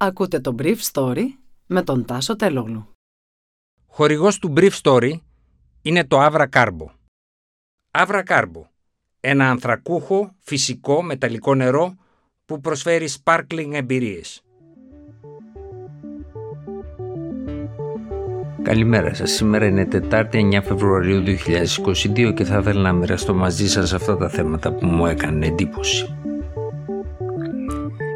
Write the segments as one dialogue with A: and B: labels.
A: Ακούτε το Brief Story με τον Τάσο Τελόγλου.
B: Χορηγός του Brief Story είναι το Avra Carbo. Avra Carbo, ένα ανθρακούχο, φυσικό, μεταλλικό νερό που προσφέρει sparkling εμπειρίες. Καλημέρα σας. Σήμερα είναι Τετάρτη 9 Φεβρουαρίου 2022 και θα ήθελα να μοιραστώ μαζί σας αυτά τα θέματα που μου έκανε εντύπωση.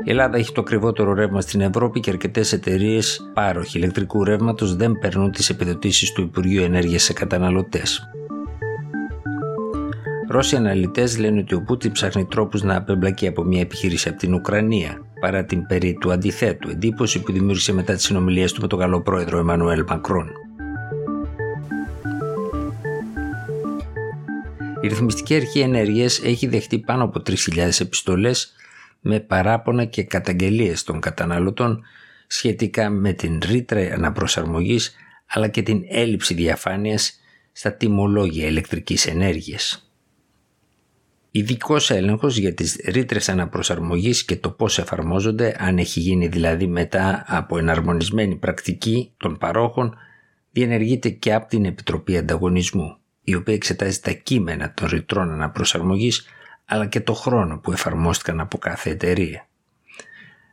B: Η Ελλάδα έχει το ακριβότερο ρεύμα στην Ευρώπη και αρκετές εταιρείες πάροχοι ηλεκτρικού ρεύματος δεν περνούν τις επιδοτήσεις του Υπουργείου Ενέργειας σε καταναλωτές. Ρώσοι αναλυτές λένε ότι ο Πούτιν ψάχνει τρόπους να απεμπλακεί από μια επιχείρηση από την Ουκρανία, παρά την περί του αντιθέτου εντύπωση που δημιούργησε μετά τις συνομιλίες του με τον καλό πρόεδρο Εμμανουέλ Μακρόν. Η Ρυθμιστική Αρχή Ενέργειας έχει δεχτεί πάνω από 3.000 επιστολές με παράπονα και καταγγελίες των καταναλωτών σχετικά με την ρήτρα αναπροσαρμογής αλλά και την έλλειψη διαφάνειας στα τιμολόγια ηλεκτρικής ενέργειας. Ειδικός έλεγχος για τις ρήτρες αναπροσαρμογής και το πώς εφαρμόζονται, αν έχει γίνει δηλαδή μετά από εναρμονισμένη πρακτική των παρόχων, διενεργείται και από την Επιτροπή Ανταγωνισμού, η οποία εξετάζει τα κείμενα των ρητρών αναπροσαρμογής αλλά και το χρόνο που εφαρμόστηκαν από κάθε εταιρεία.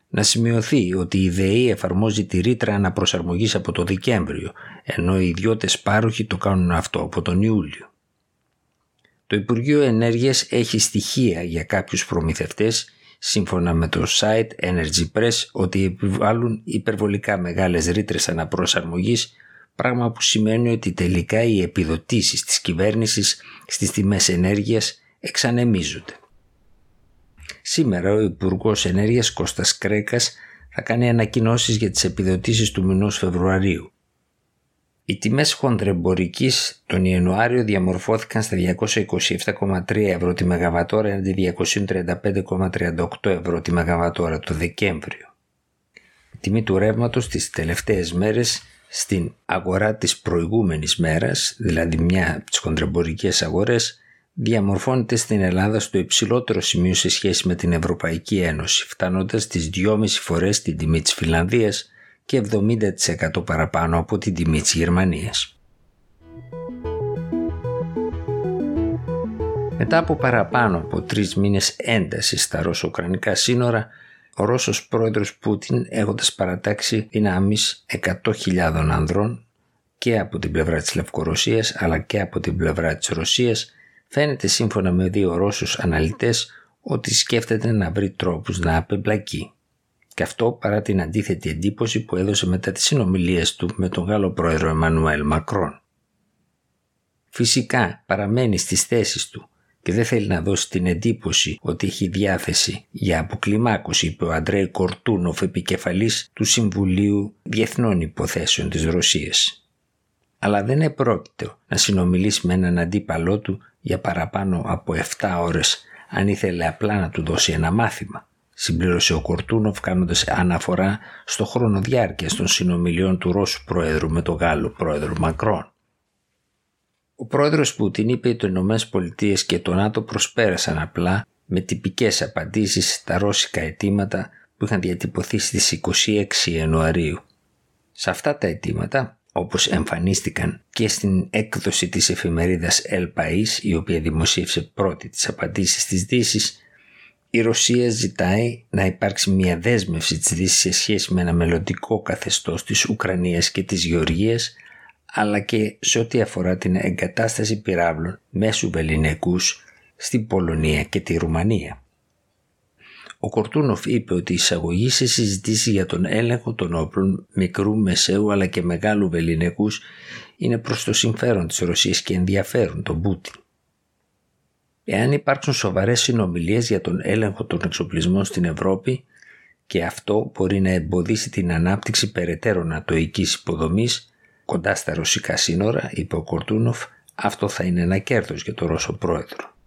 B: Να σημειωθεί ότι η ΔΕΗ εφαρμόζει τη ρήτρα αναπροσαρμογής από το Δεκέμβριο, ενώ οι ιδιώτες πάροχοι το κάνουν αυτό από τον Ιούλιο. Το Υπουργείο Ενέργειας έχει στοιχεία για κάποιους προμηθευτές σύμφωνα με το site Energy Press ότι επιβάλλουν υπερβολικά μεγάλες ρήτρες αναπροσαρμογής πράγμα που σημαίνει ότι τελικά οι επιδοτήσεις της κυβέρνησης στις τιμές ενέργειας εξανεμίζονται. Σήμερα ο Υπουργός Ενέργειας Κώστας Κρέκας θα κάνει ανακοινώσεις για τις επιδοτήσεις του μηνός Φεβρουαρίου. Οι τιμές χοντρεμπορικής τον Ιανουάριο διαμορφώθηκαν στα 227,3 ευρώ τη Μεγαβατόρα αντί 235,38 ευρώ τη Μεγαβατόρα το Δεκέμβριο. Η τιμή του ρεύματος τις τελευταίες μέρες στην αγορά της προηγούμενης μέρας, δηλαδή μια από τις χοντρεμπορικές αγορές, διαμορφώνεται στην Ελλάδα στο υψηλότερο σημείο σε σχέση με την Ευρωπαϊκή Ένωση, φτάνοντας τις 2,5 φορές την τιμή της Φιλανδίας και 70% παραπάνω από την τιμή της Γερμανίας. Μετά από παραπάνω από τρεις μήνες έντασης στα ρωσο-ουκρανικά σύνορα, ο Ρώσος πρόεδρος Πούτιν έχοντας παρατάξει δυνάμεις 100.000 ανδρών και από την πλευρά της Λευκορωσίας αλλά και από την πλευρά της Ρωσίας Φαίνεται σύμφωνα με δύο Ρώσους αναλυτές ότι σκέφτεται να βρει τρόπους να απεμπλακεί. Και αυτό παρά την αντίθετη εντύπωση που έδωσε μετά τις συνομιλίες του με τον Γάλλο πρόεδρο Εμμανουέλ Μακρόν. Φυσικά παραμένει στις θέσεις του και δεν θέλει να δώσει την εντύπωση ότι έχει διάθεση για αποκλιμάκωση, είπε ο Αντρέι Κορτούνοφ, επικεφαλής του Συμβουλίου Διεθνών Υποθέσεων της Ρωσίας. Αλλά δεν επρόκειτο να συνομιλήσει με έναν αντίπαλό του για παραπάνω από 7 ώρες αν ήθελε απλά να του δώσει ένα μάθημα. Συμπλήρωσε ο Κορτούνοφ κάνοντας αναφορά στο χρόνο διάρκειας των συνομιλιών του Ρώσου Πρόεδρου με τον Γάλλο Πρόεδρο Μακρόν. Ο πρόεδρος Πούτιν είπε ότι οι ΗΠΑ και το ΝΑΤΟ προσπέρασαν απλά με τυπικές απαντήσεις στα ρώσικα αιτήματα που είχαν διατυπωθεί στις 26 Ιανουαρίου. Σε αυτά τα αιτήματα όπως εμφανίστηκαν και στην έκδοση της εφημερίδας El País, η οποία δημοσίευσε πρώτη τις απαντήσεις της δύσης, η Ρωσία ζητάει να υπάρξει μια δέσμευση της Δύσης σε σχέση με ένα μελλοντικό καθεστώς της Ουκρανίας και της Γεωργίας, αλλά και σε ό,τι αφορά την εγκατάσταση πυράβλων μέσου βεληνικούς στην Πολωνία και τη Ρουμανία. Ο Κορτούνοφ είπε ότι η εισαγωγή σε συζητήσεις για τον έλεγχο των όπλων μικρού, μεσαίου αλλά και μεγάλου βεληνικούς είναι προς το συμφέρον της Ρωσίας και ενδιαφέρουν τον Πούτιν. Εάν υπάρξουν σοβαρές συνομιλίες για τον έλεγχο των εξοπλισμών στην Ευρώπη και αυτό μπορεί να εμποδίσει την ανάπτυξη περαιτέρω νατοικής υποδομής κοντά στα ρωσικά σύνορα, είπε ο Κορτούνοφ, αυτό θα είναι ένα κέρδος για τον Ρώσο πρόεδρο.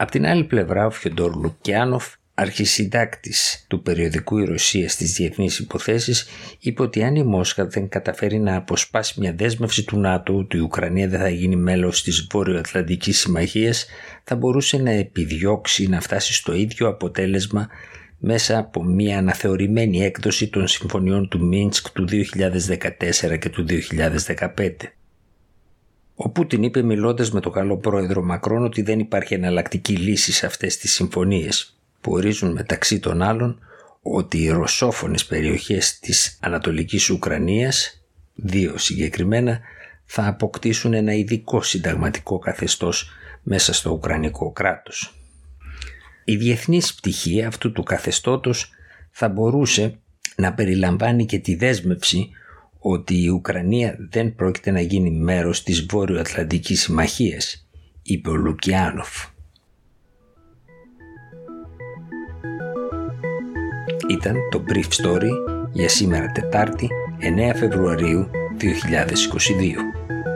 B: Απ' την άλλη πλευρά ο Φιοντόρ Λουκιάνοφ, αρχισυντάκτης του περιοδικού «Η Ρωσία στις διεθνείς υποθέσεις», είπε ότι αν η Μόσχα δεν καταφέρει να αποσπάσει μια δέσμευση του ΝΑΤΟ ότι η Ουκρανία δεν θα γίνει μέλος της Βόρειο-Ατλαντικής Συμμαχίας, θα μπορούσε να επιδιώξει να φτάσει στο ίδιο αποτέλεσμα μέσα από μια αναθεωρημένη έκδοση των συμφωνιών του Μίνσκ του 2014 και του 2015. Ο Πούτιν είπε μιλώντας με τον καλό πρόεδρο Μακρόν ότι δεν υπάρχει εναλλακτική λύση σε αυτές τις συμφωνίες που ορίζουν μεταξύ των άλλων ότι οι ρωσόφωνες περιοχές της Ανατολικής Ουκρανίας, δύο συγκεκριμένα, θα αποκτήσουν ένα ειδικό συνταγματικό καθεστώς μέσα στο Ουκρανικό κράτος. Η διεθνής πτυχή αυτού του καθεστώτος θα μπορούσε να περιλαμβάνει και τη δέσμευση ότι η Ουκρανία δεν πρόκειται να γίνει μέρος της Βόρειο-Ατλαντικής Συμμαχίας, είπε ο Λουκιάνοφ. Ήταν το Brief Story για σήμερα Τετάρτη 9 Φεβρουαρίου 2022.